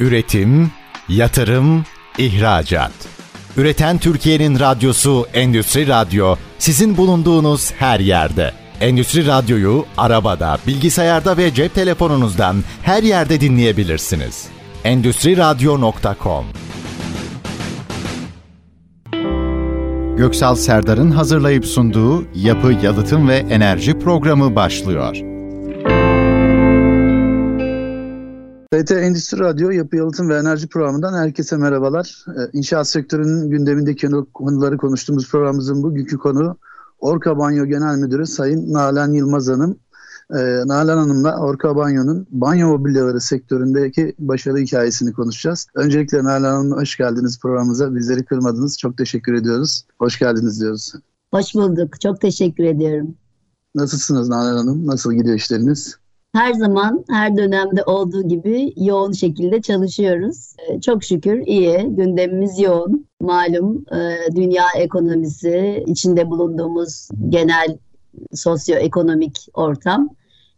Üretim, yatırım, ihracat. Üreten Türkiye'nin radyosu Endüstri Radyo sizin bulunduğunuz her yerde. Endüstri Radyo'yu arabada, bilgisayarda ve cep telefonunuzdan her yerde dinleyebilirsiniz. Endüstri Radyo.com Göksal Serdar'ın hazırlayıp sunduğu Yapı, Yalıtım ve Enerji programı başlıyor. TRT Endüstri Radyo Yapı Yalıtım ve Enerji programından herkese merhabalar. Ee, İnşaat sektörünün gündemindeki konuları konuştuğumuz programımızın bugünkü konu Orka Banyo Genel Müdürü Sayın Nalan Yılmaz Hanım. Ee, Nalan Hanım'la Orka Banyo'nun banyo mobilyaları sektöründeki başarı hikayesini konuşacağız. Öncelikle Nalan Hanım hoş geldiniz programımıza. Bizleri kırmadınız. Çok teşekkür ediyoruz. Hoş geldiniz diyoruz. Hoş bulduk. Çok teşekkür ediyorum. Nasılsınız Nalan Hanım? Nasıl gidiyor işleriniz? Her zaman her dönemde olduğu gibi yoğun şekilde çalışıyoruz. Ee, çok şükür iyi. Gündemimiz yoğun. Malum e, dünya ekonomisi, içinde bulunduğumuz genel sosyoekonomik ortam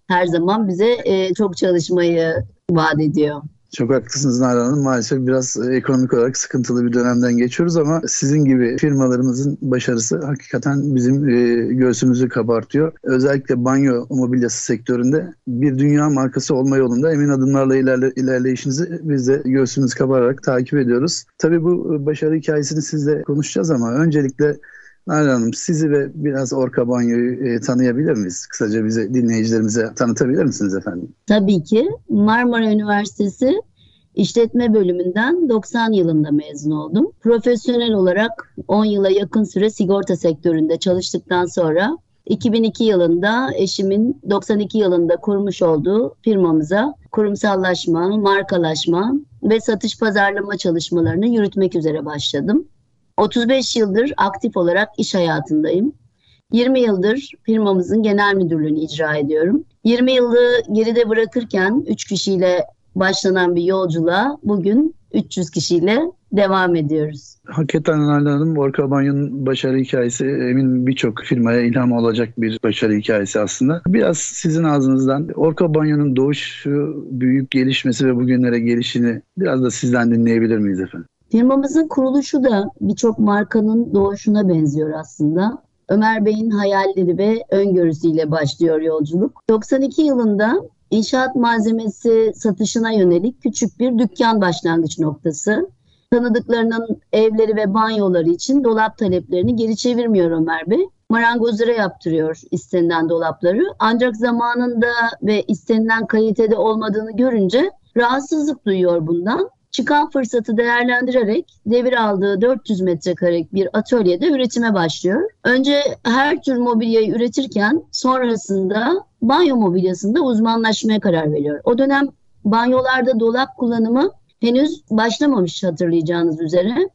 her zaman bize e, çok çalışmayı vaat ediyor. Çok haklısınız Nalan Hanım. Maalesef biraz e, ekonomik olarak sıkıntılı bir dönemden geçiyoruz ama sizin gibi firmalarımızın başarısı hakikaten bizim e, göğsümüzü kabartıyor. Özellikle banyo mobilyası sektöründe bir dünya markası olma yolunda emin adımlarla ilerle, ilerleyişinizi biz de göğsümüz kabararak takip ediyoruz. Tabii bu e, başarı hikayesini sizle konuşacağız ama öncelikle Nalan Hanım sizi ve biraz Orka Banyo'yu e, tanıyabilir miyiz? Kısaca bize dinleyicilerimize tanıtabilir misiniz efendim? Tabii ki. Marmara Üniversitesi İşletme bölümünden 90 yılında mezun oldum. Profesyonel olarak 10 yıla yakın süre sigorta sektöründe çalıştıktan sonra 2002 yılında eşimin 92 yılında kurmuş olduğu firmamıza kurumsallaşma, markalaşma ve satış pazarlama çalışmalarını yürütmek üzere başladım. 35 yıldır aktif olarak iş hayatındayım. 20 yıldır firmamızın genel müdürlüğünü icra ediyorum. 20 yılı geride bırakırken 3 kişiyle başlanan bir yolculuğa bugün 300 kişiyle devam ediyoruz. Hakikaten Hanım Orka Banyo'nun başarı hikayesi emin birçok firmaya ilham olacak bir başarı hikayesi aslında. Biraz sizin ağzınızdan Orka Banyo'nun doğuşu, büyük gelişmesi ve bugünlere gelişini biraz da sizden dinleyebilir miyiz efendim? Firmamızın kuruluşu da birçok markanın doğuşuna benziyor aslında. Ömer Bey'in hayalleri ve öngörüsüyle başlıyor yolculuk. 92 yılında inşaat malzemesi satışına yönelik küçük bir dükkan başlangıç noktası. Tanıdıklarının evleri ve banyoları için dolap taleplerini geri çevirmiyor Ömer Bey. Marangozlara yaptırıyor istenilen dolapları. Ancak zamanında ve istenilen kalitede olmadığını görünce rahatsızlık duyuyor bundan çıkan fırsatı değerlendirerek devir aldığı 400 metrekarelik bir atölyede üretime başlıyor. Önce her tür mobilyayı üretirken sonrasında banyo mobilyasında uzmanlaşmaya karar veriyor. O dönem banyolarda dolap kullanımı henüz başlamamış hatırlayacağınız üzere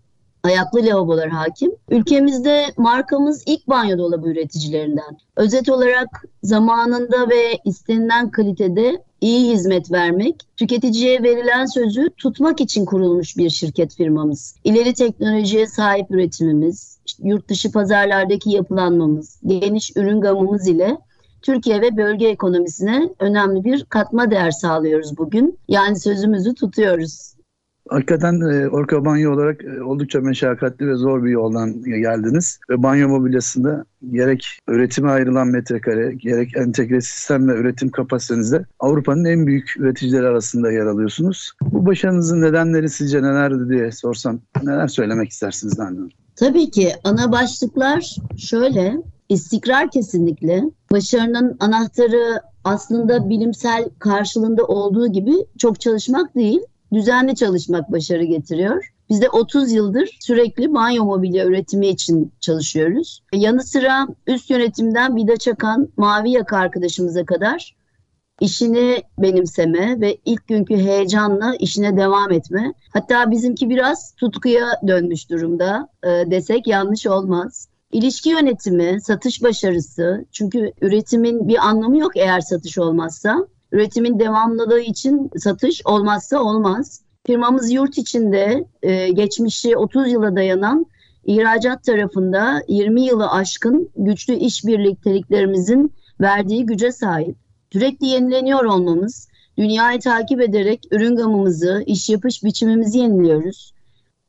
ayaklı lavabolar hakim. Ülkemizde markamız ilk banyo dolabı üreticilerinden. Özet olarak zamanında ve istenilen kalitede iyi hizmet vermek, tüketiciye verilen sözü tutmak için kurulmuş bir şirket firmamız. İleri teknolojiye sahip üretimimiz, yurt dışı pazarlardaki yapılanmamız, geniş ürün gamımız ile Türkiye ve bölge ekonomisine önemli bir katma değer sağlıyoruz bugün. Yani sözümüzü tutuyoruz. Hakikaten e, Orka Banyo olarak e, oldukça meşakkatli ve zor bir yoldan geldiniz. Ve banyo mobilyasında gerek üretime ayrılan metrekare, gerek entegre sistem ve üretim kapasitenizde Avrupa'nın en büyük üreticileri arasında yer alıyorsunuz. Bu başarınızın nedenleri sizce nelerdi diye sorsam neler söylemek istersiniz Nanda Tabii ki ana başlıklar şöyle. İstikrar kesinlikle. Başarının anahtarı aslında bilimsel karşılığında olduğu gibi çok çalışmak değil, düzenli çalışmak başarı getiriyor. Biz de 30 yıldır sürekli banyo mobilya üretimi için çalışıyoruz. Yanı sıra üst yönetimden Vida Çakan, Mavi Yaka arkadaşımıza kadar işini benimseme ve ilk günkü heyecanla işine devam etme. Hatta bizimki biraz tutkuya dönmüş durumda e, desek yanlış olmaz. İlişki yönetimi, satış başarısı çünkü üretimin bir anlamı yok eğer satış olmazsa. Üretimin devamlılığı için satış olmazsa olmaz. Firmamız yurt içinde e, geçmişi 30 yıla dayanan ihracat tarafında 20 yılı aşkın güçlü iş birlikteliklerimizin verdiği güce sahip. Sürekli yenileniyor olmamız, Dünyayı takip ederek ürün gamımızı, iş yapış biçimimizi yeniliyoruz.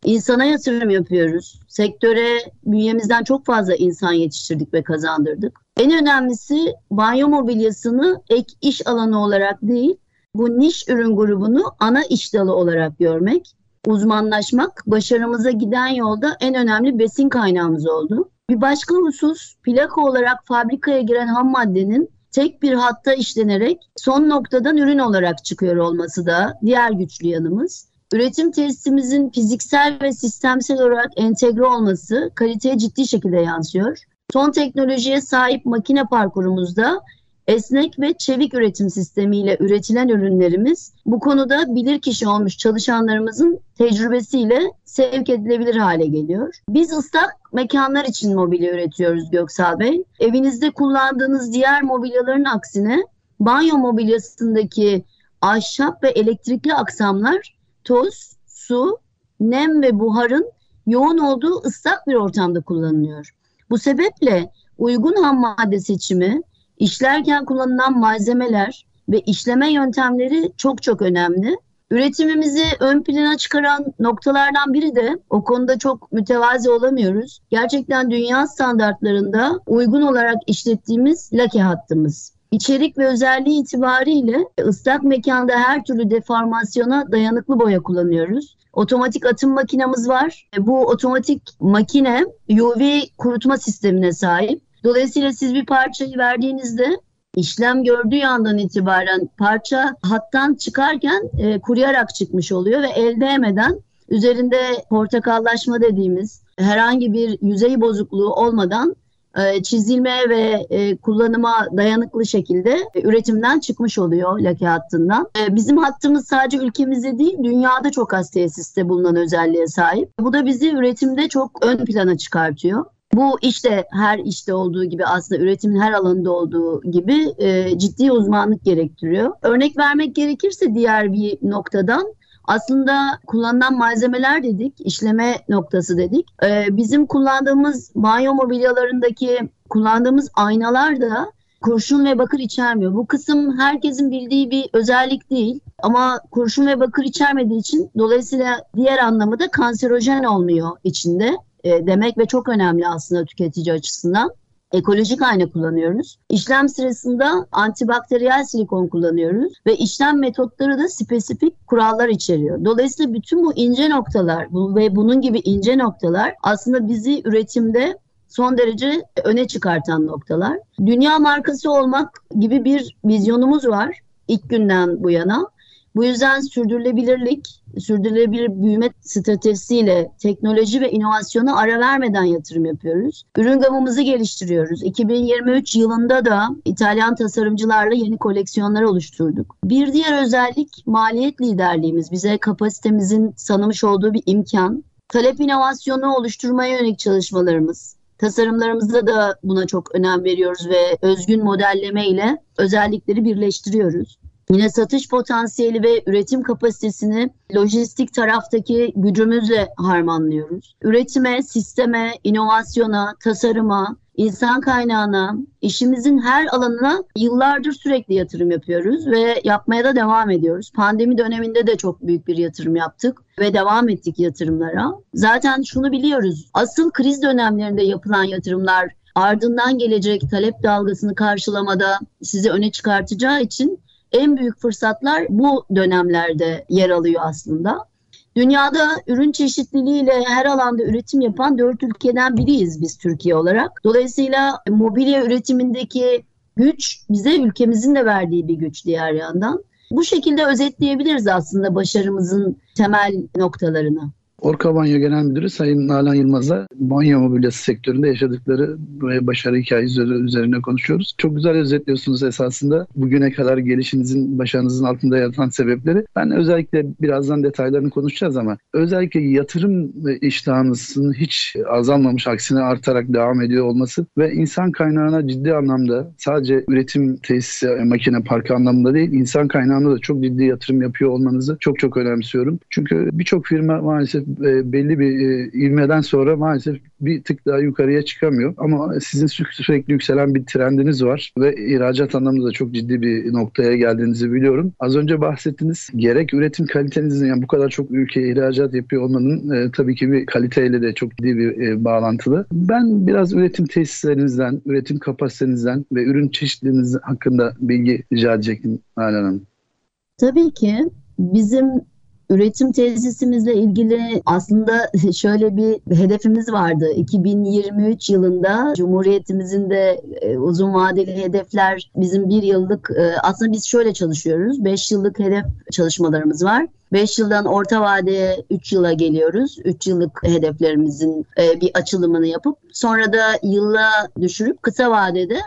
İnsana yatırım yapıyoruz. Sektöre bünyemizden çok fazla insan yetiştirdik ve kazandırdık. En önemlisi banyo mobilyasını ek iş alanı olarak değil, bu niş ürün grubunu ana iş dalı olarak görmek, uzmanlaşmak başarımıza giden yolda en önemli besin kaynağımız oldu. Bir başka husus plaka olarak fabrikaya giren ham maddenin tek bir hatta işlenerek son noktadan ürün olarak çıkıyor olması da diğer güçlü yanımız. Üretim tesisimizin fiziksel ve sistemsel olarak entegre olması kaliteye ciddi şekilde yansıyor. Son teknolojiye sahip makine parkurumuzda esnek ve çevik üretim sistemiyle üretilen ürünlerimiz bu konuda bilirkişi olmuş çalışanlarımızın tecrübesiyle sevk edilebilir hale geliyor. Biz ıslak mekanlar için mobilya üretiyoruz Göksal Bey. Evinizde kullandığınız diğer mobilyaların aksine banyo mobilyasındaki ahşap ve elektrikli aksamlar toz, su, nem ve buharın yoğun olduğu ıslak bir ortamda kullanılıyor. Bu sebeple uygun ham madde seçimi, işlerken kullanılan malzemeler ve işleme yöntemleri çok çok önemli. Üretimimizi ön plana çıkaran noktalardan biri de o konuda çok mütevazi olamıyoruz. Gerçekten dünya standartlarında uygun olarak işlettiğimiz lake hattımız. İçerik ve özelliği itibariyle ıslak mekanda her türlü deformasyona dayanıklı boya kullanıyoruz. Otomatik atım makinamız var. Bu otomatik makine UV kurutma sistemine sahip. Dolayısıyla siz bir parçayı verdiğinizde işlem gördüğü andan itibaren parça hattan çıkarken e, kuruyarak çıkmış oluyor ve el değmeden üzerinde portakallaşma dediğimiz herhangi bir yüzey bozukluğu olmadan e, çizilmeye ve e, kullanıma dayanıklı şekilde e, üretimden çıkmış oluyor lake hattından. Bizim hattımız sadece ülkemizde değil dünyada çok az tesiste bulunan özelliğe sahip. Bu da bizi üretimde çok ön plana çıkartıyor. Bu işte her işte olduğu gibi aslında üretimin her alanında olduğu gibi e, ciddi uzmanlık gerektiriyor. Örnek vermek gerekirse diğer bir noktadan aslında kullanılan malzemeler dedik, işleme noktası dedik. Ee, bizim kullandığımız banyo mobilyalarındaki kullandığımız aynalar da kurşun ve bakır içermiyor. Bu kısım herkesin bildiği bir özellik değil ama kurşun ve bakır içermediği için dolayısıyla diğer anlamı da kanserojen olmuyor içinde e, demek ve çok önemli aslında tüketici açısından ekolojik ayna kullanıyoruz. İşlem sırasında antibakteriyel silikon kullanıyoruz ve işlem metotları da spesifik kurallar içeriyor. Dolayısıyla bütün bu ince noktalar ve bunun gibi ince noktalar aslında bizi üretimde son derece öne çıkartan noktalar. Dünya markası olmak gibi bir vizyonumuz var ilk günden bu yana. Bu yüzden sürdürülebilirlik, sürdürülebilir büyüme stratejisiyle teknoloji ve inovasyona ara vermeden yatırım yapıyoruz. Ürün gamımızı geliştiriyoruz. 2023 yılında da İtalyan tasarımcılarla yeni koleksiyonlar oluşturduk. Bir diğer özellik maliyet liderliğimiz. Bize kapasitemizin sanılmış olduğu bir imkan. Talep inovasyonu oluşturmaya yönelik çalışmalarımız. Tasarımlarımızda da buna çok önem veriyoruz ve özgün modelleme ile özellikleri birleştiriyoruz. Yine satış potansiyeli ve üretim kapasitesini lojistik taraftaki gücümüzle harmanlıyoruz. Üretime, sisteme, inovasyona, tasarıma, insan kaynağına, işimizin her alanına yıllardır sürekli yatırım yapıyoruz ve yapmaya da devam ediyoruz. Pandemi döneminde de çok büyük bir yatırım yaptık ve devam ettik yatırımlara. Zaten şunu biliyoruz. Asıl kriz dönemlerinde yapılan yatırımlar ardından gelecek talep dalgasını karşılamada sizi öne çıkartacağı için en büyük fırsatlar bu dönemlerde yer alıyor aslında. Dünyada ürün çeşitliliğiyle her alanda üretim yapan dört ülkeden biriyiz biz Türkiye olarak. Dolayısıyla mobilya üretimindeki güç bize ülkemizin de verdiği bir güç diğer yandan. Bu şekilde özetleyebiliriz aslında başarımızın temel noktalarını. Orka Banyo Genel Müdürü Sayın Nalan Yılmaz'la banyo mobilyası sektöründe yaşadıkları ve başarı hikayesi üzerine konuşuyoruz. Çok güzel özetliyorsunuz esasında bugüne kadar gelişinizin, başarınızın altında yatan sebepleri. Ben özellikle birazdan detaylarını konuşacağız ama özellikle yatırım iştahınızın hiç azalmamış, aksine artarak devam ediyor olması ve insan kaynağına ciddi anlamda sadece üretim tesisi, makine parkı anlamında değil, insan kaynağına da çok ciddi yatırım yapıyor olmanızı çok çok önemsiyorum. Çünkü birçok firma maalesef e, belli bir e, ivmeden sonra maalesef bir tık daha yukarıya çıkamıyor. Ama sizin sürekli yükselen bir trendiniz var ve ihracat anlamında da çok ciddi bir noktaya geldiğinizi biliyorum. Az önce bahsettiniz gerek üretim kalitenizin yani bu kadar çok ülkeye ihracat yapıyor olmanın e, tabii ki bir kaliteyle de çok ciddi bir e, bağlantılı. Ben biraz üretim tesislerinizden, üretim kapasitenizden ve ürün çeşitliliğiniz hakkında bilgi rica edecektim Nalan Hanım. Tabii ki bizim Üretim tesisimizle ilgili aslında şöyle bir hedefimiz vardı. 2023 yılında Cumhuriyetimizin de e, uzun vadeli hedefler bizim bir yıllık e, aslında biz şöyle çalışıyoruz. 5 yıllık hedef çalışmalarımız var. 5 yıldan orta vadeye 3 yıla geliyoruz. 3 yıllık hedeflerimizin e, bir açılımını yapıp sonra da yılla düşürüp kısa vadede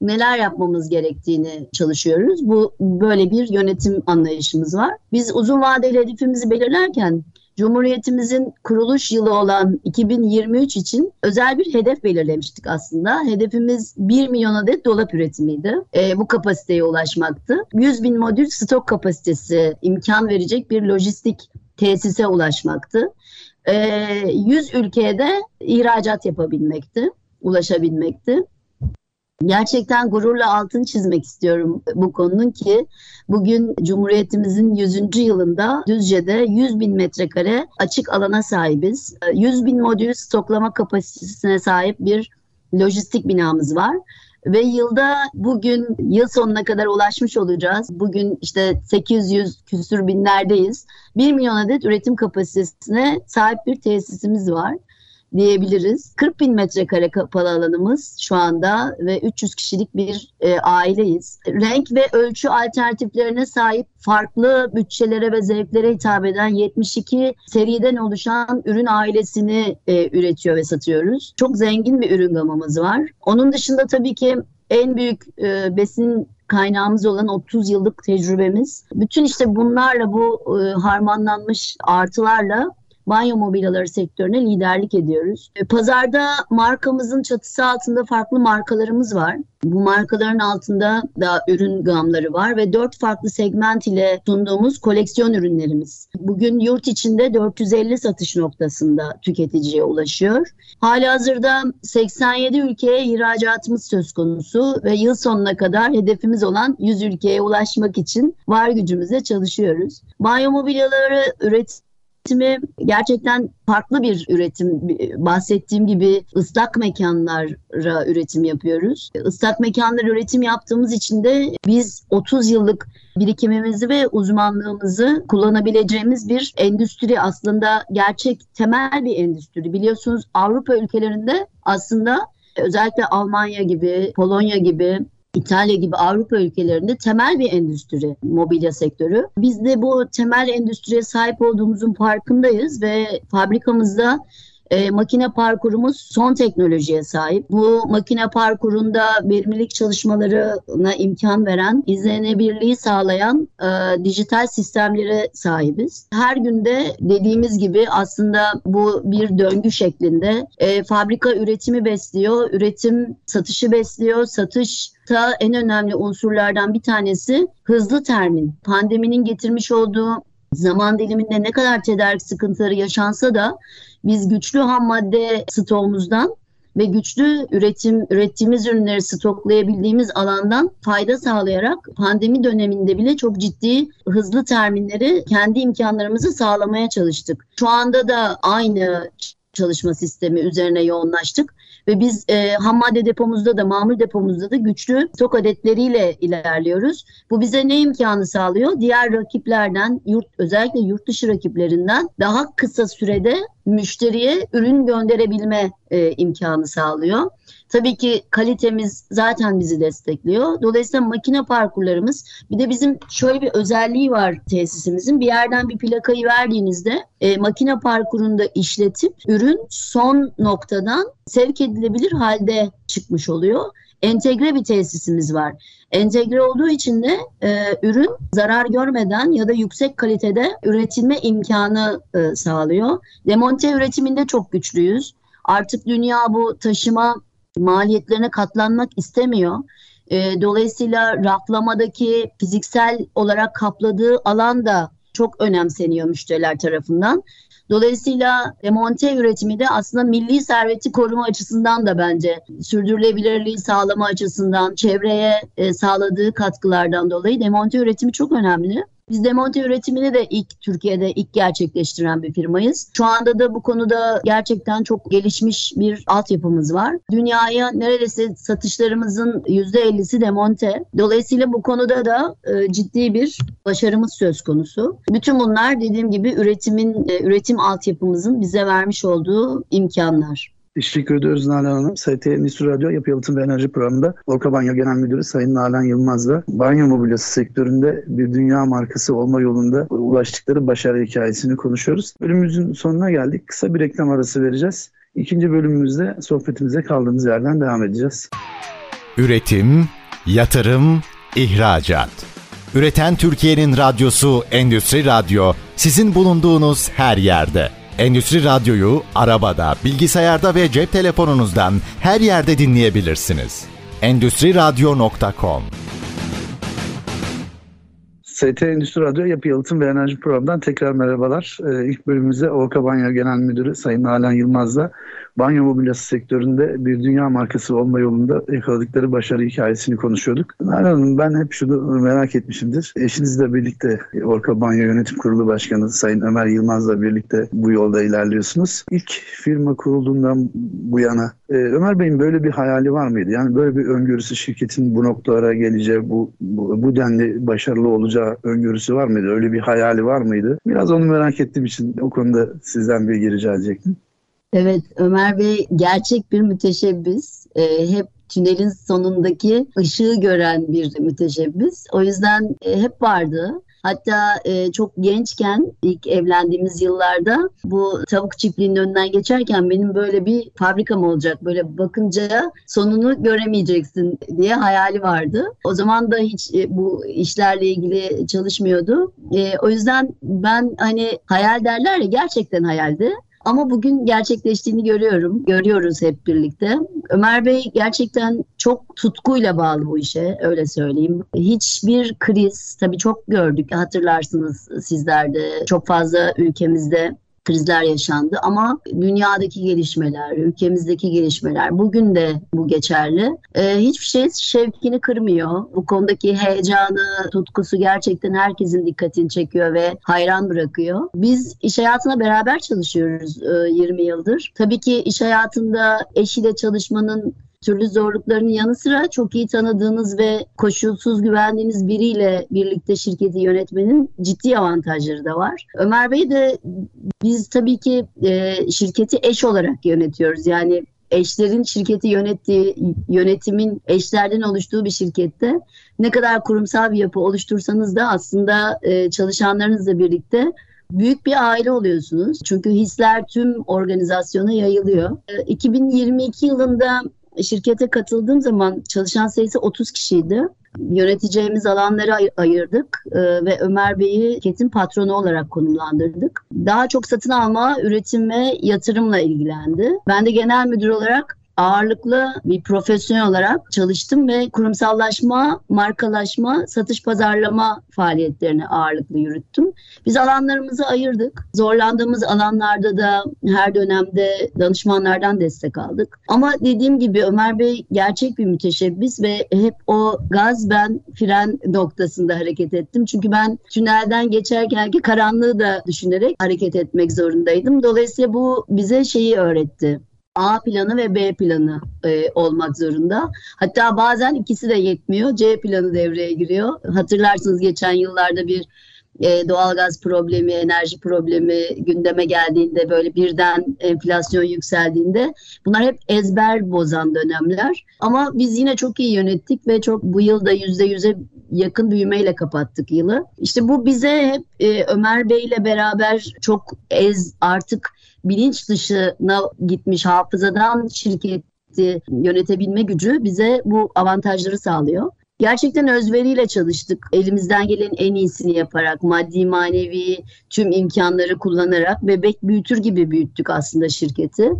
neler yapmamız gerektiğini çalışıyoruz. Bu böyle bir yönetim anlayışımız var. Biz uzun vadeli hedefimizi belirlerken Cumhuriyetimizin kuruluş yılı olan 2023 için özel bir hedef belirlemiştik aslında. Hedefimiz 1 milyon adet dolap üretimiydi. E, bu kapasiteye ulaşmaktı. 100 bin modül stok kapasitesi imkan verecek bir lojistik tesise ulaşmaktı. E, 100 ülkeye de ihracat yapabilmekti, ulaşabilmekti. Gerçekten gururla altın çizmek istiyorum bu konunun ki bugün Cumhuriyetimizin 100. yılında Düzce'de 100 bin metrekare açık alana sahibiz. 100 bin modül stoklama kapasitesine sahip bir lojistik binamız var ve yılda bugün yıl sonuna kadar ulaşmış olacağız. Bugün işte 800 küsür binlerdeyiz. 1 milyon adet üretim kapasitesine sahip bir tesisimiz var diyebiliriz. 40 bin metrekare kapalı alanımız şu anda ve 300 kişilik bir e, aileyiz. Renk ve ölçü alternatiflerine sahip farklı bütçelere ve zevklere hitap eden 72 seriden oluşan ürün ailesini e, üretiyor ve satıyoruz. Çok zengin bir ürün gamımız var. Onun dışında tabii ki en büyük e, besin kaynağımız olan 30 yıllık tecrübemiz. Bütün işte bunlarla bu e, harmanlanmış artılarla banyo mobilyaları sektörüne liderlik ediyoruz. E, pazarda markamızın çatısı altında farklı markalarımız var. Bu markaların altında da ürün gamları var ve dört farklı segment ile sunduğumuz koleksiyon ürünlerimiz. Bugün yurt içinde 450 satış noktasında tüketiciye ulaşıyor. Hali hazırda 87 ülkeye ihracatımız söz konusu ve yıl sonuna kadar hedefimiz olan 100 ülkeye ulaşmak için var gücümüzle çalışıyoruz. Banyo mobilyaları üret üretimi gerçekten farklı bir üretim. Bahsettiğim gibi ıslak mekanlara üretim yapıyoruz. Islak mekanlar üretim yaptığımız için de biz 30 yıllık birikimimizi ve uzmanlığımızı kullanabileceğimiz bir endüstri aslında gerçek temel bir endüstri. Biliyorsunuz Avrupa ülkelerinde aslında özellikle Almanya gibi, Polonya gibi İtalya gibi Avrupa ülkelerinde temel bir endüstri mobilya sektörü. Biz de bu temel endüstriye sahip olduğumuzun farkındayız ve fabrikamızda e, makine parkurumuz son teknolojiye sahip. Bu makine parkurunda verimlilik çalışmalarına imkan veren, izlenebilirliği sağlayan e, dijital sistemlere sahibiz. Her günde dediğimiz gibi aslında bu bir döngü şeklinde. E, fabrika üretimi besliyor, üretim satışı besliyor, satış en önemli unsurlardan bir tanesi hızlı termin. Pandeminin getirmiş olduğu zaman diliminde ne kadar tedarik sıkıntıları yaşansa da biz güçlü ham madde stoğumuzdan ve güçlü üretim ürettiğimiz ürünleri stoklayabildiğimiz alandan fayda sağlayarak pandemi döneminde bile çok ciddi hızlı terminleri kendi imkanlarımızı sağlamaya çalıştık. Şu anda da aynı çalışma sistemi üzerine yoğunlaştık ve biz e, ham madde depomuzda da mamul depomuzda da güçlü stok adetleriyle ilerliyoruz. Bu bize ne imkanı sağlıyor? Diğer rakiplerden yurt özellikle yurt dışı rakiplerinden daha kısa sürede müşteriye ürün gönderebilme e, imkanı sağlıyor. Tabii ki kalitemiz zaten bizi destekliyor. Dolayısıyla makine parkurlarımız bir de bizim şöyle bir özelliği var tesisimizin. Bir yerden bir plakayı verdiğinizde e, makine parkurunda işletip ürün son noktadan sevk edilebilir halde çıkmış oluyor entegre bir tesisimiz var. Entegre olduğu için de e, ürün zarar görmeden ya da yüksek kalitede üretilme imkanı e, sağlıyor. Demonte üretiminde çok güçlüyüz. Artık dünya bu taşıma maliyetlerine katlanmak istemiyor. E, dolayısıyla raflamadaki fiziksel olarak kapladığı alan da çok önemseniyor müşteriler tarafından. Dolayısıyla demonte üretimi de aslında milli serveti koruma açısından da bence sürdürülebilirliği sağlama açısından, çevreye e, sağladığı katkılardan dolayı demonte üretimi çok önemli. Biz demonte üretimini de ilk Türkiye'de ilk gerçekleştiren bir firmayız. Şu anda da bu konuda gerçekten çok gelişmiş bir altyapımız var. Dünyaya neredeyse satışlarımızın %50'si demonte. Dolayısıyla bu konuda da e, ciddi bir başarımız söz konusu. Bütün bunlar dediğim gibi üretimin e, üretim altyapımızın bize vermiş olduğu imkanlar. Teşekkür ediyoruz Nalan Hanım. ST Endüstri Radyo Yapı Yalıtım ve Enerji Programı'nda Orka Banyo Genel Müdürü Sayın Nalan Yılmaz'la banyo mobilyası sektöründe bir dünya markası olma yolunda ulaştıkları başarı hikayesini konuşuyoruz. Bölümümüzün sonuna geldik. Kısa bir reklam arası vereceğiz. İkinci bölümümüzde sohbetimize kaldığımız yerden devam edeceğiz. Üretim, yatırım, ihracat. Üreten Türkiye'nin radyosu Endüstri Radyo sizin bulunduğunuz her yerde. Endüstri Radyo'yu arabada, bilgisayarda ve cep telefonunuzdan her yerde dinleyebilirsiniz. Endüstri Radyo.com ST Endüstri Radyo Yapı Yalıtım ve Enerji Programı'ndan tekrar merhabalar. Ee, ilk bölümümüzde Orka Banyo Genel Müdürü Sayın Nalan Yılmaz'la banyo mobilyası sektöründe bir dünya markası olma yolunda yakaladıkları başarı hikayesini konuşuyorduk. Hanım ben hep şunu merak etmişimdir. Eşinizle birlikte Orka Banyo Yönetim Kurulu Başkanı Sayın Ömer Yılmaz'la birlikte bu yolda ilerliyorsunuz. İlk firma kurulduğundan bu yana e, Ömer Bey'in böyle bir hayali var mıydı? Yani böyle bir öngörüsü şirketin bu noktalara geleceği, bu, bu, bu denli başarılı olacağı öngörüsü var mıydı? Öyle bir hayali var mıydı? Biraz onu merak ettiğim için o konuda sizden bilgi rica edecektim. Evet Ömer Bey gerçek bir müteşebbis. E, hep tünelin sonundaki ışığı gören bir müteşebbis. O yüzden e, hep vardı. Hatta e, çok gençken ilk evlendiğimiz yıllarda bu tavuk çiftliğinin önünden geçerken benim böyle bir fabrikam olacak. Böyle bakınca sonunu göremeyeceksin diye hayali vardı. O zaman da hiç e, bu işlerle ilgili çalışmıyordu. E, o yüzden ben hani hayal derler ya gerçekten hayaldi. Ama bugün gerçekleştiğini görüyorum. Görüyoruz hep birlikte. Ömer Bey gerçekten çok tutkuyla bağlı bu işe öyle söyleyeyim. Hiçbir kriz tabii çok gördük hatırlarsınız sizler de çok fazla ülkemizde krizler yaşandı ama dünyadaki gelişmeler, ülkemizdeki gelişmeler bugün de bu geçerli. Ee, hiçbir şey şevkini kırmıyor. Bu konudaki heyecanı, tutkusu gerçekten herkesin dikkatini çekiyor ve hayran bırakıyor. Biz iş hayatına beraber çalışıyoruz e, 20 yıldır. Tabii ki iş hayatında eşiyle çalışmanın türlü zorluklarının yanı sıra çok iyi tanıdığınız ve koşulsuz güvendiğiniz biriyle birlikte şirketi yönetmenin ciddi avantajları da var. Ömer Bey de biz tabii ki e, şirketi eş olarak yönetiyoruz. Yani eşlerin şirketi yönettiği, yönetimin eşlerden oluştuğu bir şirkette ne kadar kurumsal bir yapı oluştursanız da aslında e, çalışanlarınızla birlikte büyük bir aile oluyorsunuz. Çünkü hisler tüm organizasyona yayılıyor. 2022 e, yılında şirkete katıldığım zaman çalışan sayısı 30 kişiydi. Yöneteceğimiz alanları ay- ayırdık e, ve Ömer Bey'i şirketin patronu olarak konumlandırdık. Daha çok satın alma, üretim ve yatırımla ilgilendi. Ben de genel müdür olarak ağırlıklı bir profesyonel olarak çalıştım ve kurumsallaşma, markalaşma, satış pazarlama faaliyetlerini ağırlıklı yürüttüm. Biz alanlarımızı ayırdık. Zorlandığımız alanlarda da her dönemde danışmanlardan destek aldık. Ama dediğim gibi Ömer Bey gerçek bir müteşebbis ve hep o gaz ben fren noktasında hareket ettim. Çünkü ben tünelden geçerken ki karanlığı da düşünerek hareket etmek zorundaydım. Dolayısıyla bu bize şeyi öğretti A planı ve B planı e, olmak zorunda. Hatta bazen ikisi de yetmiyor. C planı devreye giriyor. Hatırlarsınız geçen yıllarda bir e, doğalgaz problemi, enerji problemi gündeme geldiğinde böyle birden enflasyon yükseldiğinde bunlar hep ezber bozan dönemler. Ama biz yine çok iyi yönettik ve çok bu yılda yüzde yüze yakın büyümeyle kapattık yılı. İşte bu bize hep e, Ömer Bey ile beraber çok ez artık bilinç dışına gitmiş hafızadan şirketi yönetebilme gücü bize bu avantajları sağlıyor. Gerçekten özveriyle çalıştık. Elimizden gelen en iyisini yaparak, maddi manevi tüm imkanları kullanarak bebek büyütür gibi büyüttük aslında şirketi.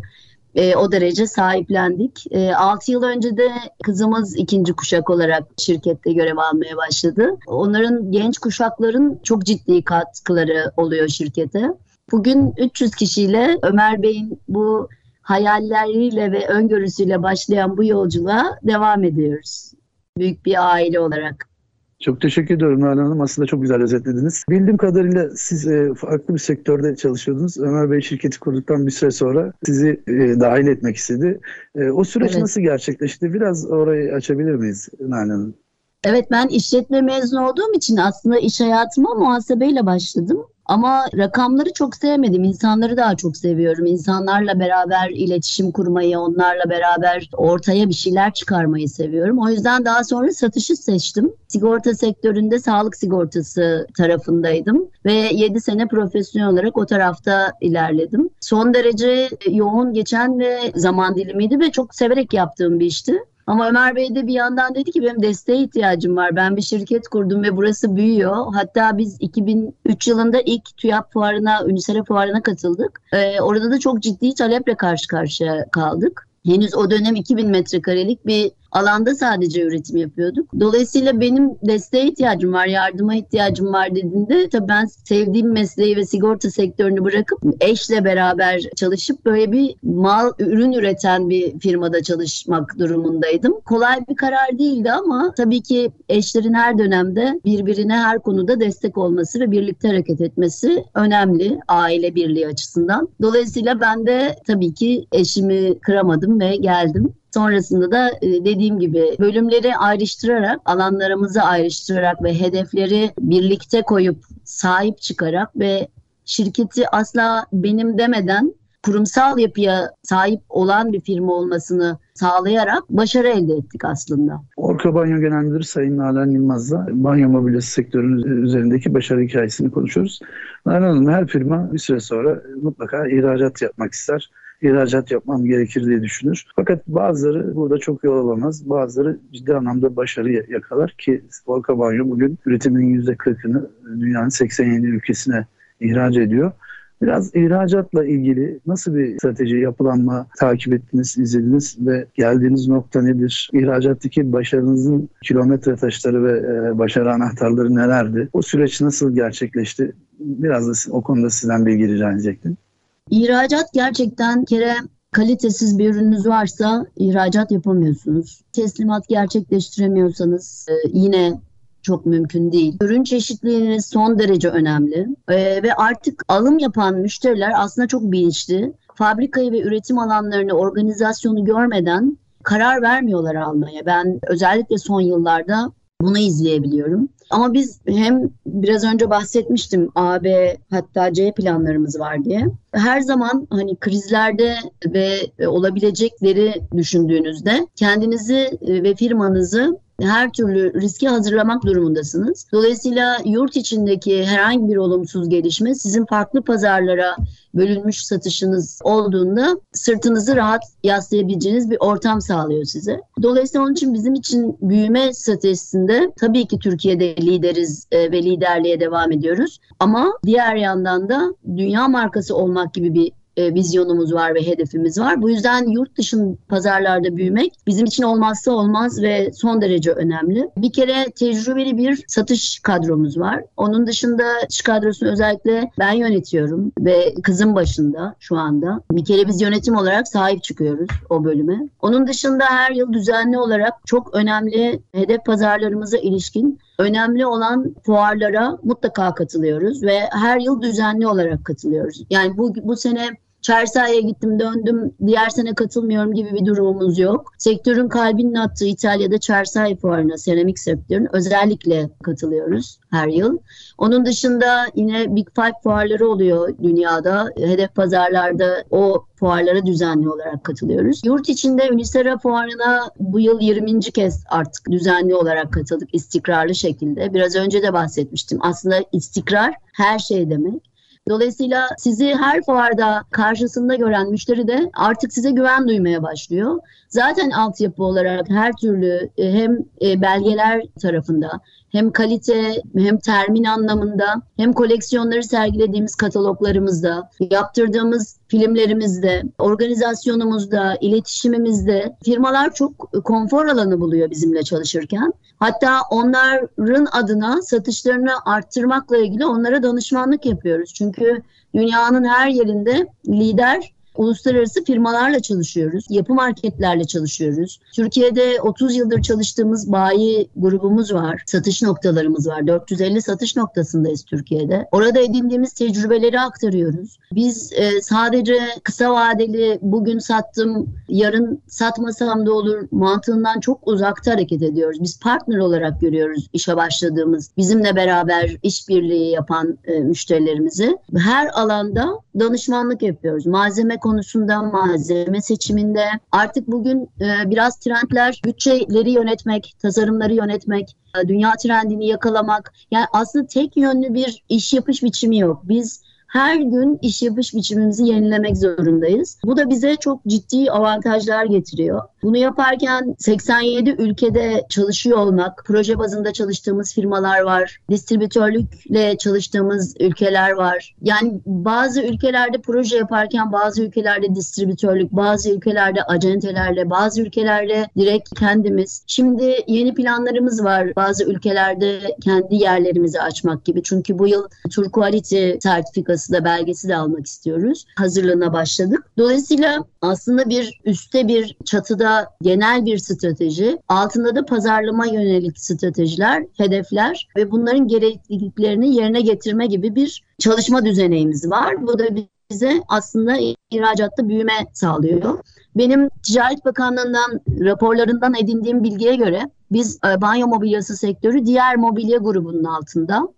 E, o derece sahiplendik. E, 6 yıl önce de kızımız ikinci kuşak olarak şirkette görev almaya başladı. Onların genç kuşakların çok ciddi katkıları oluyor şirkete. Bugün 300 kişiyle Ömer Bey'in bu hayalleriyle ve öngörüsüyle başlayan bu yolculuğa devam ediyoruz. Büyük bir aile olarak. Çok teşekkür ediyorum Nalan Hanım. Aslında çok güzel özetlediniz. Bildiğim kadarıyla siz e, farklı bir sektörde çalışıyordunuz. Ömer Bey şirketi kurduktan bir süre sonra sizi e, dahil etmek istedi. E, o süreç evet. nasıl gerçekleşti? Biraz orayı açabilir miyiz Nalan Hanım? Evet ben işletme mezunu olduğum için aslında iş hayatıma muhasebeyle başladım. Ama rakamları çok sevmedim. İnsanları daha çok seviyorum. İnsanlarla beraber iletişim kurmayı, onlarla beraber ortaya bir şeyler çıkarmayı seviyorum. O yüzden daha sonra satışı seçtim. Sigorta sektöründe sağlık sigortası tarafındaydım ve 7 sene profesyonel olarak o tarafta ilerledim. Son derece yoğun geçen ve zaman dilimiydi ve çok severek yaptığım bir işti. Ama Ömer Bey de bir yandan dedi ki benim desteğe ihtiyacım var. Ben bir şirket kurdum ve burası büyüyor. Hatta biz 2003 yılında ilk TÜYAP fuarına, Unisere fuarına katıldık. Ee, orada da çok ciddi taleple karşı karşıya kaldık. Henüz o dönem 2000 metrekarelik bir alanda sadece üretim yapıyorduk. Dolayısıyla benim desteğe ihtiyacım var, yardıma ihtiyacım var dediğinde tabii ben sevdiğim mesleği ve sigorta sektörünü bırakıp eşle beraber çalışıp böyle bir mal, ürün üreten bir firmada çalışmak durumundaydım. Kolay bir karar değildi ama tabii ki eşlerin her dönemde birbirine her konuda destek olması ve birlikte hareket etmesi önemli aile birliği açısından. Dolayısıyla ben de tabii ki eşimi kıramadım ve geldim. Sonrasında da e, dediğim gibi bölümleri ayrıştırarak, alanlarımızı ayrıştırarak ve hedefleri birlikte koyup sahip çıkarak ve şirketi asla benim demeden kurumsal yapıya sahip olan bir firma olmasını sağlayarak başarı elde ettik aslında. Orka Banyo Genel Müdürü Sayın Nalan Yılmaz'la banyo mobilyası sektörünün üzerindeki başarı hikayesini konuşuyoruz. Nalan Hanım her firma bir süre sonra mutlaka ihracat yapmak ister ihracat yapmam gerekir diye düşünür. Fakat bazıları burada çok yol alamaz. Bazıları ciddi anlamda başarı yakalar ki Volka Banyo bugün üretimin %40'ını dünyanın 87 ülkesine ihraç ediyor. Biraz ihracatla ilgili nasıl bir strateji, yapılanma takip ettiniz, izlediniz ve geldiğiniz nokta nedir? İhracattaki başarınızın kilometre taşları ve e, başarı anahtarları nelerdi? O süreç nasıl gerçekleşti? Biraz da o konuda sizden bilgi rica edecektim. İhracat gerçekten kere kalitesiz bir ürününüz varsa ihracat yapamıyorsunuz. Teslimat gerçekleştiremiyorsanız e, yine çok mümkün değil. Ürün çeşitliliğiniz son derece önemli ee, ve artık alım yapan müşteriler aslında çok bilinçli. Fabrikayı ve üretim alanlarını, organizasyonu görmeden karar vermiyorlar almaya. Ben özellikle son yıllarda bunu izleyebiliyorum. Ama biz hem biraz önce bahsetmiştim A, B hatta C planlarımız var diye. Her zaman hani krizlerde ve olabilecekleri düşündüğünüzde kendinizi ve firmanızı her türlü riski hazırlamak durumundasınız. Dolayısıyla yurt içindeki herhangi bir olumsuz gelişme sizin farklı pazarlara bölünmüş satışınız olduğunda sırtınızı rahat yaslayabileceğiniz bir ortam sağlıyor size. Dolayısıyla onun için bizim için büyüme stratejisinde tabii ki Türkiye'de lideriz e, ve liderliğe devam ediyoruz. Ama diğer yandan da dünya markası olmak gibi bir e, vizyonumuz var ve hedefimiz var. Bu yüzden yurt dışın pazarlarda büyümek bizim için olmazsa olmaz ve son derece önemli. Bir kere tecrübeli bir satış kadromuz var. Onun dışında satış kadrosunu özellikle ben yönetiyorum ve kızım başında şu anda. Bir kere biz yönetim olarak sahip çıkıyoruz o bölüme. Onun dışında her yıl düzenli olarak çok önemli hedef pazarlarımıza ilişkin önemli olan fuarlara mutlaka katılıyoruz ve her yıl düzenli olarak katılıyoruz. Yani bu bu sene Çersa'ya gittim döndüm diğer sene katılmıyorum gibi bir durumumuz yok. Sektörün kalbinin attığı İtalya'da Çersay fuarına seramik sektörün özellikle katılıyoruz her yıl. Onun dışında yine Big Five fuarları oluyor dünyada. Hedef pazarlarda o fuarlara düzenli olarak katılıyoruz. Yurt içinde Unisera fuarına bu yıl 20. kez artık düzenli olarak katıldık istikrarlı şekilde. Biraz önce de bahsetmiştim. Aslında istikrar her şey demek. Dolayısıyla sizi her fuarda karşısında gören müşteri de artık size güven duymaya başlıyor. Zaten altyapı olarak her türlü e, hem e, belgeler tarafında hem kalite hem termin anlamında hem koleksiyonları sergilediğimiz kataloglarımızda, yaptırdığımız filmlerimizde, organizasyonumuzda, iletişimimizde firmalar çok konfor alanı buluyor bizimle çalışırken. Hatta onların adına satışlarını arttırmakla ilgili onlara danışmanlık yapıyoruz. Çünkü dünyanın her yerinde lider uluslararası firmalarla çalışıyoruz. Yapı marketlerle çalışıyoruz. Türkiye'de 30 yıldır çalıştığımız bayi grubumuz var. Satış noktalarımız var. 450 satış noktasındayız Türkiye'de. Orada edindiğimiz tecrübeleri aktarıyoruz. Biz e, sadece kısa vadeli bugün sattım, yarın satmasam da olur mantığından çok uzakta hareket ediyoruz. Biz partner olarak görüyoruz işe başladığımız, bizimle beraber işbirliği yapan e, müşterilerimizi. Her alanda danışmanlık yapıyoruz. Malzeme konusunda, malzeme seçiminde. Artık bugün e, biraz trendler bütçeleri yönetmek, tasarımları yönetmek, e, dünya trendini yakalamak. Yani aslında tek yönlü bir iş yapış biçimi yok. Biz her gün iş yapış biçimimizi yenilemek zorundayız. Bu da bize çok ciddi avantajlar getiriyor. Bunu yaparken 87 ülkede çalışıyor olmak, proje bazında çalıştığımız firmalar var, distribütörlükle çalıştığımız ülkeler var. Yani bazı ülkelerde proje yaparken bazı ülkelerde distribütörlük, bazı ülkelerde acentelerle, bazı ülkelerde direkt kendimiz. Şimdi yeni planlarımız var bazı ülkelerde kendi yerlerimizi açmak gibi. Çünkü bu yıl Tur Quality sertifikası da belgesi de almak istiyoruz. Hazırlığına başladık. Dolayısıyla aslında bir üstte bir çatıda genel bir strateji, altında da pazarlama yönelik stratejiler, hedefler ve bunların gerekliliklerini yerine getirme gibi bir çalışma düzenimiz var. Bu da bize aslında ihracatta büyüme sağlıyor. Benim Ticaret Bakanlığı'ndan raporlarından edindiğim bilgiye göre biz e, banyo mobilyası sektörü diğer mobilya grubunun altında.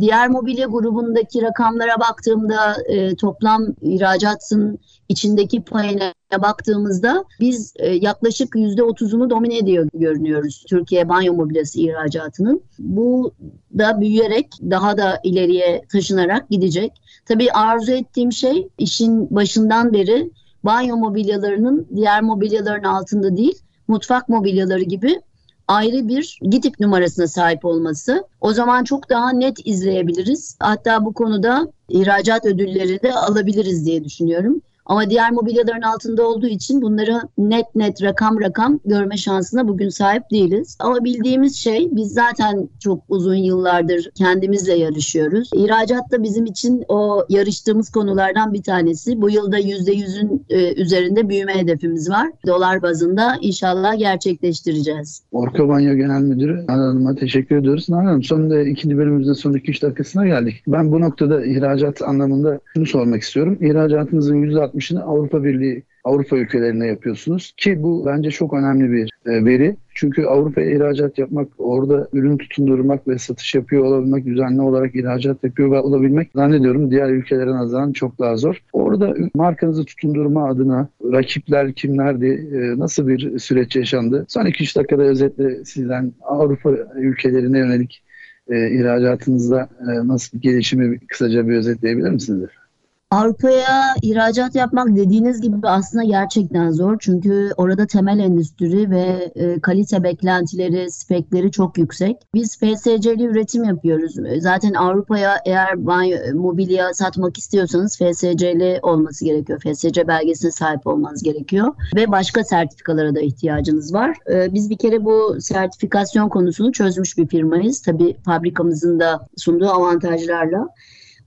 Diğer mobilya grubundaki rakamlara baktığımda e, toplam ihracatın içindeki payına baktığımızda biz e, yaklaşık %30'unu domine ediyor görünüyoruz Türkiye banyo mobilyası ihracatının. Bu da büyüyerek daha da ileriye taşınarak gidecek. Tabii arzu ettiğim şey işin başından beri banyo mobilyalarının diğer mobilyaların altında değil mutfak mobilyaları gibi ayrı bir GİTİP numarasına sahip olması. O zaman çok daha net izleyebiliriz. Hatta bu konuda ihracat ödülleri de alabiliriz diye düşünüyorum. Ama diğer mobilyaların altında olduğu için bunları net net rakam rakam görme şansına bugün sahip değiliz. Ama bildiğimiz şey biz zaten çok uzun yıllardır kendimizle yarışıyoruz. İhracat da bizim için o yarıştığımız konulardan bir tanesi. Bu yılda %100'ün e, üzerinde büyüme hedefimiz var. Dolar bazında inşallah gerçekleştireceğiz. Orka Banyo Genel Müdürü Hanım'a teşekkür ediyoruz. Hanım sonunda ikinci bölümümüzde son 2-3 dakikasına geldik. Ben bu noktada ihracat anlamında şunu sormak istiyorum. İhracatınızın %60 %60'ını Avrupa Birliği Avrupa ülkelerine yapıyorsunuz ki bu bence çok önemli bir e, veri. Çünkü Avrupa'ya ihracat yapmak, orada ürün tutundurmak ve satış yapıyor olabilmek, düzenli olarak ihracat yapıyor olabilmek zannediyorum diğer ülkelere nazaran çok daha zor. Orada markanızı tutundurma adına rakipler kimlerdi, e, nasıl bir süreç yaşandı? Son 2-3 dakikada özetle sizden Avrupa ülkelerine yönelik e, ihracatınızda nasıl bir gelişimi kısaca bir özetleyebilir misiniz? Avrupa'ya ihracat yapmak dediğiniz gibi aslında gerçekten zor. Çünkü orada temel endüstri ve e, kalite beklentileri, spekleri çok yüksek. Biz FSC'li üretim yapıyoruz. Zaten Avrupa'ya eğer banyo, mobilya satmak istiyorsanız FSC'li olması gerekiyor. FSC belgesine sahip olmanız gerekiyor. Ve başka sertifikalara da ihtiyacınız var. E, biz bir kere bu sertifikasyon konusunu çözmüş bir firmayız. Tabii fabrikamızın da sunduğu avantajlarla.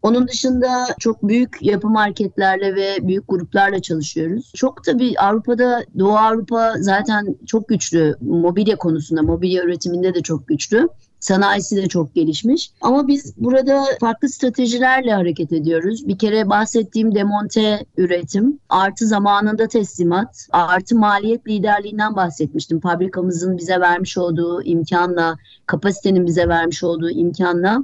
Onun dışında çok büyük yapı marketlerle ve büyük gruplarla çalışıyoruz. Çok tabii Avrupa'da, Doğu Avrupa zaten çok güçlü mobilya konusunda, mobilya üretiminde de çok güçlü. Sanayisi de çok gelişmiş. Ama biz burada farklı stratejilerle hareket ediyoruz. Bir kere bahsettiğim demonte üretim, artı zamanında teslimat, artı maliyet liderliğinden bahsetmiştim. Fabrikamızın bize vermiş olduğu imkanla, kapasitenin bize vermiş olduğu imkanla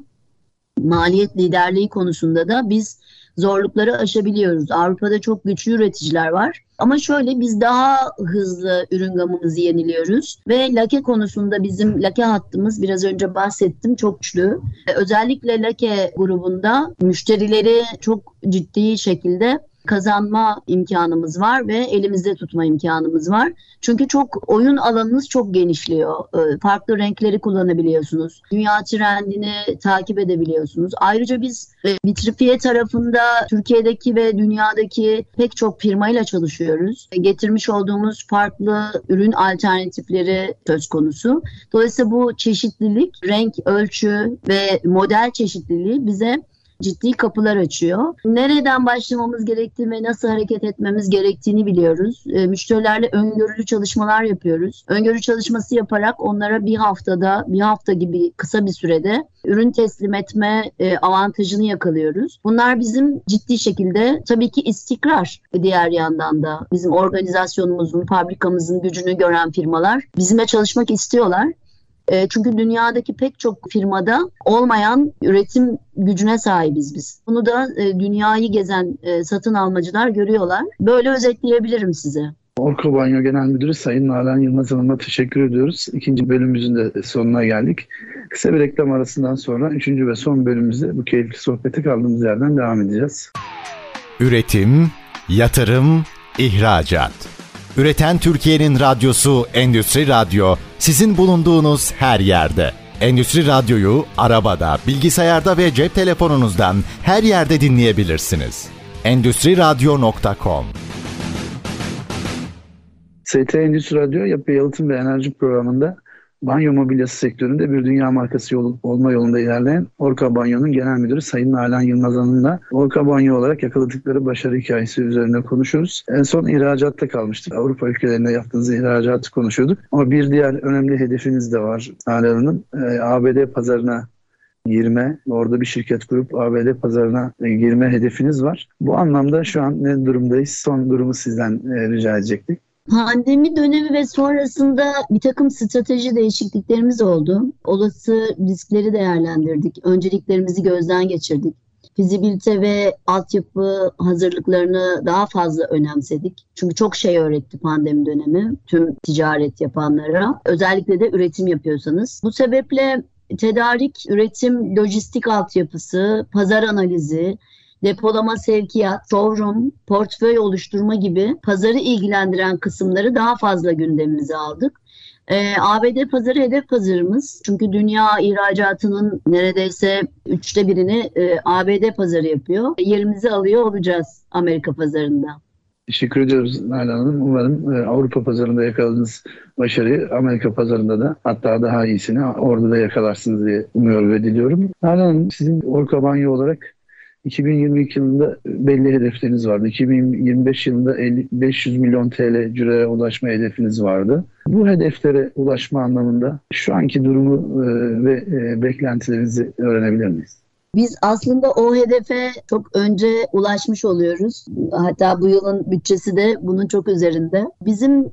maliyet liderliği konusunda da biz zorlukları aşabiliyoruz. Avrupa'da çok güçlü üreticiler var. Ama şöyle biz daha hızlı ürün gamımızı yeniliyoruz ve lake konusunda bizim lake hattımız biraz önce bahsettim çok güçlü. Özellikle lake grubunda müşterileri çok ciddi şekilde kazanma imkanımız var ve elimizde tutma imkanımız var. Çünkü çok oyun alanınız çok genişliyor. Ee, farklı renkleri kullanabiliyorsunuz. Dünya trendini takip edebiliyorsunuz. Ayrıca biz e, Vitrifiye tarafında Türkiye'deki ve dünyadaki pek çok firmayla çalışıyoruz. Getirmiş olduğumuz farklı ürün alternatifleri söz konusu. Dolayısıyla bu çeşitlilik, renk, ölçü ve model çeşitliliği bize ciddi kapılar açıyor. Nereden başlamamız gerektiğini ve nasıl hareket etmemiz gerektiğini biliyoruz. E, müşterilerle öngörülü çalışmalar yapıyoruz. Öngörü çalışması yaparak onlara bir haftada, bir hafta gibi kısa bir sürede ürün teslim etme e, avantajını yakalıyoruz. Bunlar bizim ciddi şekilde tabii ki istikrar diğer yandan da bizim organizasyonumuzun, fabrikamızın gücünü gören firmalar bizimle çalışmak istiyorlar. E, çünkü dünyadaki pek çok firmada olmayan üretim gücüne sahibiz biz. Bunu da e, dünyayı gezen e, satın almacılar görüyorlar. Böyle özetleyebilirim size. Orko Banyo Genel Müdürü Sayın Nalan Yılmaz Hanım'a teşekkür ediyoruz. İkinci bölümümüzün de sonuna geldik. Kısa bir reklam arasından sonra üçüncü ve son bölümümüzde bu keyifli sohbeti kaldığımız yerden devam edeceğiz. Üretim, yatırım, ihracat. Üreten Türkiye'nin radyosu Endüstri Radyo sizin bulunduğunuz her yerde. Endüstri Radyo'yu arabada, bilgisayarda ve cep telefonunuzdan her yerde dinleyebilirsiniz. Endüstri Radyo.com ST Endüstri Radyo Yapı Yalıtım ve Enerji programında banyo mobilyası sektöründe bir dünya markası yol, olma yolunda ilerleyen Orka Banyo'nun genel müdürü Sayın Nalan Yılmaz Hanım'la Orka Banyo olarak yakaladıkları başarı hikayesi üzerine konuşuyoruz. En son ihracatta kalmıştık. Avrupa ülkelerine yaptığınız ihracatı konuşuyorduk. Ama bir diğer önemli hedefiniz de var Nalan Hanım. Ee, ABD pazarına girme, orada bir şirket kurup ABD pazarına e, girme hedefiniz var. Bu anlamda şu an ne durumdayız? Son durumu sizden e, rica edecektik. Pandemi dönemi ve sonrasında bir takım strateji değişikliklerimiz oldu. Olası riskleri değerlendirdik. Önceliklerimizi gözden geçirdik. Fizibilite ve altyapı hazırlıklarını daha fazla önemsedik. Çünkü çok şey öğretti pandemi dönemi tüm ticaret yapanlara. Özellikle de üretim yapıyorsanız. Bu sebeple tedarik, üretim, lojistik altyapısı, pazar analizi, depolama sevkiyat, showroom, portföy oluşturma gibi pazarı ilgilendiren kısımları daha fazla gündemimize aldık. Ee, ABD pazarı hedef pazarımız. Çünkü dünya ihracatının neredeyse üçte birini e, ABD pazarı yapıyor. Yerimizi alıyor olacağız Amerika pazarında. Teşekkür ediyoruz Nalan Hanım. Umarım e, Avrupa pazarında yakaladığınız başarıyı Amerika pazarında da hatta daha iyisini orada da yakalarsınız diye umuyorum ve diliyorum. Nalan Hanım sizin Orka Banyo olarak 2022 yılında belli hedefleriniz vardı. 2025 yılında 50, 500 milyon TL cüreye ulaşma hedefiniz vardı. Bu hedeflere ulaşma anlamında şu anki durumu e, ve e, beklentilerinizi öğrenebilir miyiz? Biz aslında o hedefe çok önce ulaşmış oluyoruz. Hatta bu yılın bütçesi de bunun çok üzerinde. Bizim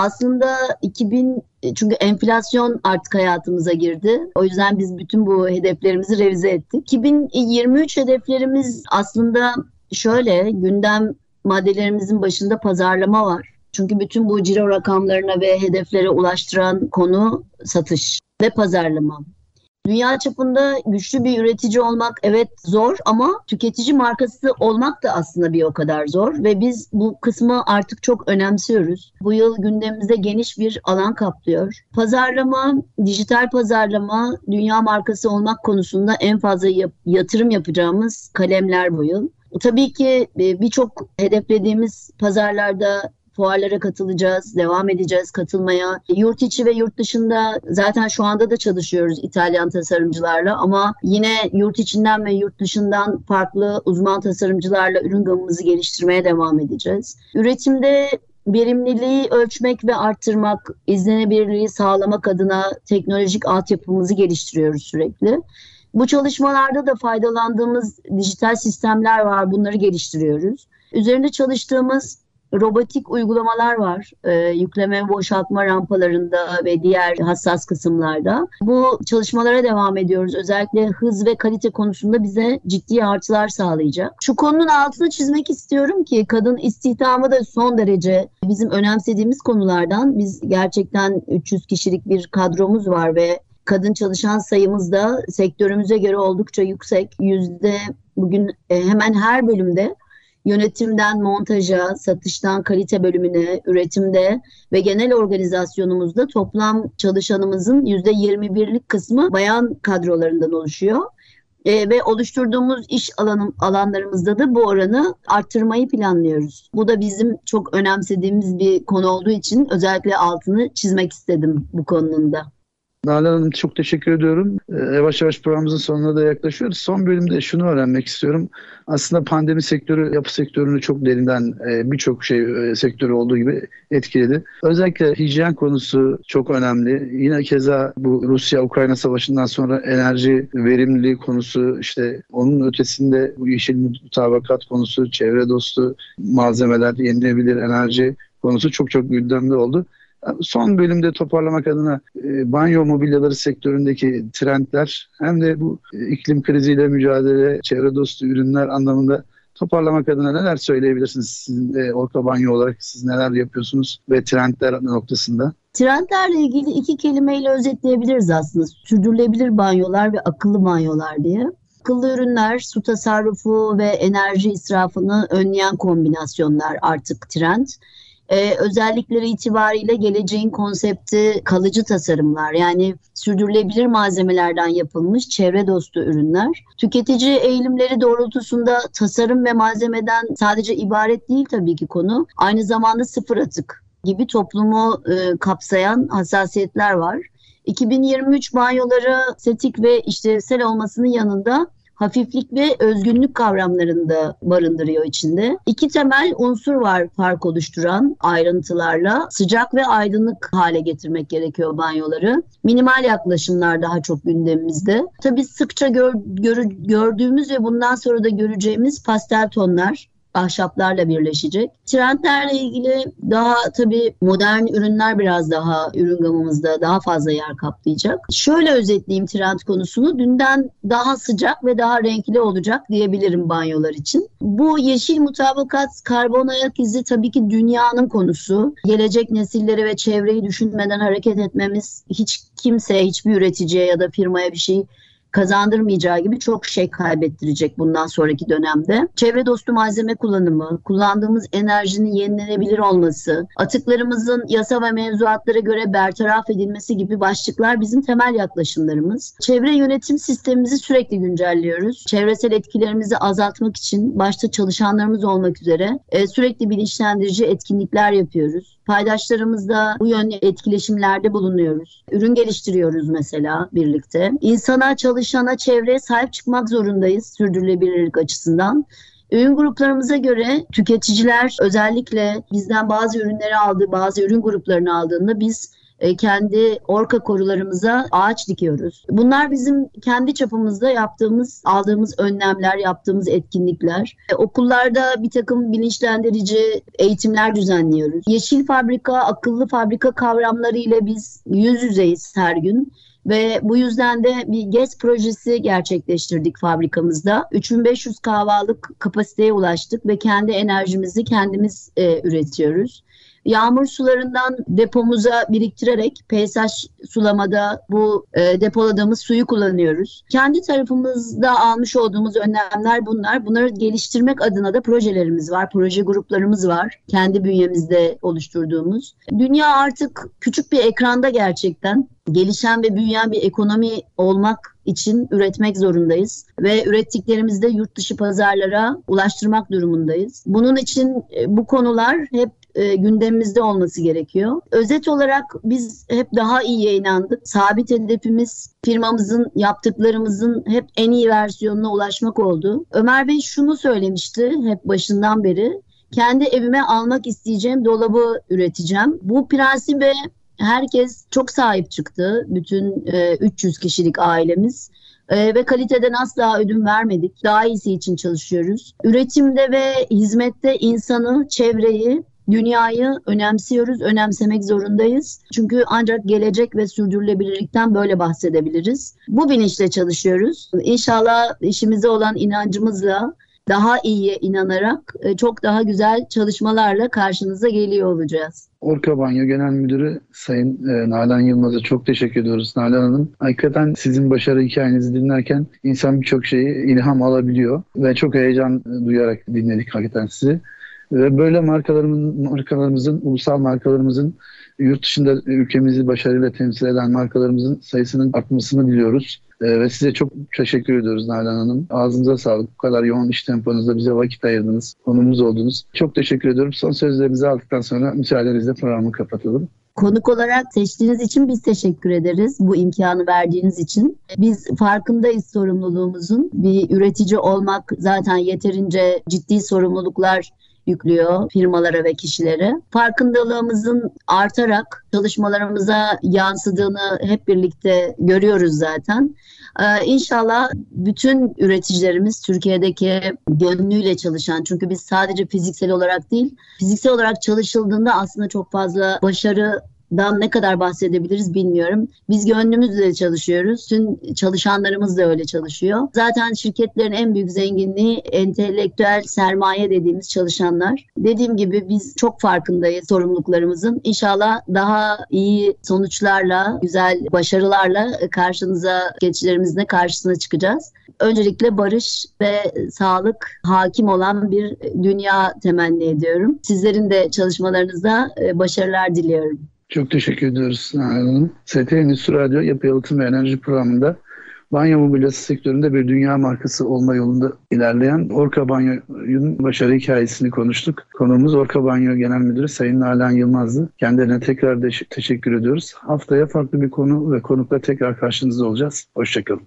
aslında 2000 çünkü enflasyon artık hayatımıza girdi. O yüzden biz bütün bu hedeflerimizi revize ettik. 2023 hedeflerimiz aslında şöyle gündem maddelerimizin başında pazarlama var. Çünkü bütün bu ciro rakamlarına ve hedeflere ulaştıran konu satış ve pazarlama. Dünya çapında güçlü bir üretici olmak evet zor ama tüketici markası olmak da aslında bir o kadar zor ve biz bu kısmı artık çok önemsiyoruz. Bu yıl gündemimizde geniş bir alan kaplıyor. Pazarlama, dijital pazarlama, dünya markası olmak konusunda en fazla yap- yatırım yapacağımız kalemler bu yıl. Tabii ki e, birçok hedeflediğimiz pazarlarda fuarlara katılacağız, devam edeceğiz katılmaya. Yurt içi ve yurt dışında zaten şu anda da çalışıyoruz İtalyan tasarımcılarla ama yine yurt içinden ve yurt dışından farklı uzman tasarımcılarla ürün gamımızı geliştirmeye devam edeceğiz. Üretimde verimliliği ölçmek ve arttırmak, izlenebilirliği sağlamak adına teknolojik altyapımızı geliştiriyoruz sürekli. Bu çalışmalarda da faydalandığımız dijital sistemler var. Bunları geliştiriyoruz. Üzerinde çalıştığımız robotik uygulamalar var. E, yükleme boşaltma rampalarında ve diğer hassas kısımlarda. Bu çalışmalara devam ediyoruz. Özellikle hız ve kalite konusunda bize ciddi artılar sağlayacak. Şu konunun altını çizmek istiyorum ki kadın istihdamı da son derece bizim önemsediğimiz konulardan. Biz gerçekten 300 kişilik bir kadromuz var ve kadın çalışan sayımız da sektörümüze göre oldukça yüksek. Yüzde bugün e, hemen her bölümde Yönetimden montaja, satıştan kalite bölümüne, üretimde ve genel organizasyonumuzda toplam çalışanımızın %21'lik kısmı bayan kadrolarından oluşuyor. E, ve oluşturduğumuz iş alanı, alanlarımızda da bu oranı arttırmayı planlıyoruz. Bu da bizim çok önemsediğimiz bir konu olduğu için özellikle altını çizmek istedim bu konunun da. Nalan Hanım çok teşekkür ediyorum. Ee, yavaş yavaş programımızın sonuna da yaklaşıyoruz. Son bölümde şunu öğrenmek istiyorum. Aslında pandemi sektörü, yapı sektörünü çok derinden e, birçok şey e, sektörü olduğu gibi etkiledi. Özellikle hijyen konusu çok önemli. Yine keza bu Rusya-Ukrayna savaşından sonra enerji verimliliği konusu işte onun ötesinde bu yeşil mutabakat konusu, çevre dostu malzemeler, yenilebilir enerji konusu çok çok gündemde oldu. Son bölümde toparlamak adına e, banyo mobilyaları sektöründeki trendler hem de bu e, iklim kriziyle mücadele, çevre dostu ürünler anlamında toparlamak adına neler söyleyebilirsiniz? Sizin e, Orta Banyo olarak siz neler yapıyorsunuz ve trendler noktasında? Trendlerle ilgili iki kelimeyle özetleyebiliriz aslında. Sürdürülebilir banyolar ve akıllı banyolar diye. Akıllı ürünler, su tasarrufu ve enerji israfını önleyen kombinasyonlar artık trend e, özellikleri itibariyle geleceğin konsepti kalıcı tasarımlar yani sürdürülebilir malzemelerden yapılmış çevre dostu ürünler. Tüketici eğilimleri doğrultusunda tasarım ve malzemeden sadece ibaret değil tabii ki konu. Aynı zamanda sıfır atık gibi toplumu e, kapsayan hassasiyetler var. 2023 banyoları estetik ve işlevsel olmasının yanında hafiflik ve özgünlük kavramlarını da barındırıyor içinde. İki temel unsur var fark oluşturan ayrıntılarla. Sıcak ve aydınlık hale getirmek gerekiyor banyoları. Minimal yaklaşımlar daha çok gündemimizde. Tabii sıkça gör, gör, gördüğümüz ve bundan sonra da göreceğimiz pastel tonlar ahşaplarla birleşecek. Trendlerle ilgili daha tabii modern ürünler biraz daha ürün gamımızda daha fazla yer kaplayacak. Şöyle özetleyeyim trend konusunu. Dünden daha sıcak ve daha renkli olacak diyebilirim banyolar için. Bu yeşil mutabakat karbon ayak izi tabii ki dünyanın konusu. Gelecek nesilleri ve çevreyi düşünmeden hareket etmemiz hiç kimseye, hiçbir üreticiye ya da firmaya bir şey kazandırmayacağı gibi çok şey kaybettirecek bundan sonraki dönemde. Çevre dostu malzeme kullanımı, kullandığımız enerjinin yenilenebilir olması, atıklarımızın yasa ve mevzuatlara göre bertaraf edilmesi gibi başlıklar bizim temel yaklaşımlarımız. Çevre yönetim sistemimizi sürekli güncelliyoruz. Çevresel etkilerimizi azaltmak için başta çalışanlarımız olmak üzere e, sürekli bilinçlendirici etkinlikler yapıyoruz. Paydaşlarımızla bu yönde etkileşimlerde bulunuyoruz. Ürün geliştiriyoruz mesela birlikte. İnsana, çalışana, çevreye sahip çıkmak zorundayız sürdürülebilirlik açısından. Ürün gruplarımıza göre tüketiciler özellikle bizden bazı ürünleri aldığı, bazı ürün gruplarını aldığında biz kendi orka korularımıza ağaç dikiyoruz. Bunlar bizim kendi çapımızda yaptığımız, aldığımız önlemler, yaptığımız etkinlikler. E, okullarda bir takım bilinçlendirici eğitimler düzenliyoruz. Yeşil fabrika, akıllı fabrika kavramları ile biz yüz yüzeyiz her gün. Ve bu yüzden de bir GES projesi gerçekleştirdik fabrikamızda. 3500 kahvalık kapasiteye ulaştık ve kendi enerjimizi kendimiz e, üretiyoruz. Yağmur sularından depomuza biriktirerek peyzaj sulamada bu e, depoladığımız suyu kullanıyoruz. Kendi tarafımızda almış olduğumuz önlemler bunlar. Bunları geliştirmek adına da projelerimiz var, proje gruplarımız var. Kendi bünyemizde oluşturduğumuz. Dünya artık küçük bir ekranda gerçekten gelişen ve büyüyen bir ekonomi olmak için üretmek zorundayız ve ürettiklerimizi de yurt dışı pazarlara ulaştırmak durumundayız. Bunun için e, bu konular hep e, gündemimizde olması gerekiyor. Özet olarak biz hep daha iyiye inandık. Sabit hedefimiz firmamızın yaptıklarımızın hep en iyi versiyonuna ulaşmak oldu. Ömer Bey şunu söylemişti hep başından beri. Kendi evime almak isteyeceğim dolabı üreteceğim. Bu prensibe herkes çok sahip çıktı. Bütün e, 300 kişilik ailemiz. Ee, ve kaliteden asla ödün vermedik. Daha iyisi için çalışıyoruz. Üretimde ve hizmette insanı, çevreyi Dünyayı önemsiyoruz, önemsemek zorundayız. Çünkü ancak gelecek ve sürdürülebilirlikten böyle bahsedebiliriz. Bu bilinçle çalışıyoruz. İnşallah işimize olan inancımızla daha iyiye inanarak e, çok daha güzel çalışmalarla karşınıza geliyor olacağız. Orka Banyo Genel Müdürü Sayın e, Nalan Yılmaz'a çok teşekkür ediyoruz Nalan Hanım. Hakikaten sizin başarı hikayenizi dinlerken insan birçok şeyi ilham alabiliyor ve çok heyecan duyarak dinledik hakikaten sizi. Ve böyle markalarımızın, markalarımızın, ulusal markalarımızın yurt dışında ülkemizi başarıyla temsil eden markalarımızın sayısının artmasını diliyoruz. Ee, ve size çok teşekkür ediyoruz Nalan Hanım. Ağzınıza sağlık. Bu kadar yoğun iş temponuzda bize vakit ayırdınız. Konumuz oldunuz. Çok teşekkür ediyorum. Son sözlerinizi aldıktan sonra müsaadenizle programı kapatalım. Konuk olarak seçtiğiniz için biz teşekkür ederiz. Bu imkanı verdiğiniz için. Biz farkındayız sorumluluğumuzun. Bir üretici olmak zaten yeterince ciddi sorumluluklar yüklüyor firmalara ve kişilere. Farkındalığımızın artarak çalışmalarımıza yansıdığını hep birlikte görüyoruz zaten. Ee, inşallah bütün üreticilerimiz Türkiye'deki gönlüyle çalışan çünkü biz sadece fiziksel olarak değil fiziksel olarak çalışıldığında aslında çok fazla başarı dan ne kadar bahsedebiliriz bilmiyorum. Biz gönlümüzle çalışıyoruz. Tüm çalışanlarımız da öyle çalışıyor. Zaten şirketlerin en büyük zenginliği entelektüel sermaye dediğimiz çalışanlar. Dediğim gibi biz çok farkındayız sorumluluklarımızın. İnşallah daha iyi sonuçlarla, güzel başarılarla karşınıza, geçilerimizle karşısına çıkacağız. Öncelikle barış ve sağlık hakim olan bir dünya temenni ediyorum. Sizlerin de çalışmalarınızda başarılar diliyorum. Çok teşekkür ediyoruz Hanım. ST Endüstri Radyo Yapı Yalıtım ve Enerji Programı'nda banyo mobilyası sektöründe bir dünya markası olma yolunda ilerleyen Orka Banyo'nun başarı hikayesini konuştuk. Konuğumuz Orka Banyo Genel Müdürü Sayın Nalan Yılmaz'dı. Kendilerine tekrar teşekkür ediyoruz. Haftaya farklı bir konu ve konukla tekrar karşınızda olacağız. Hoşçakalın.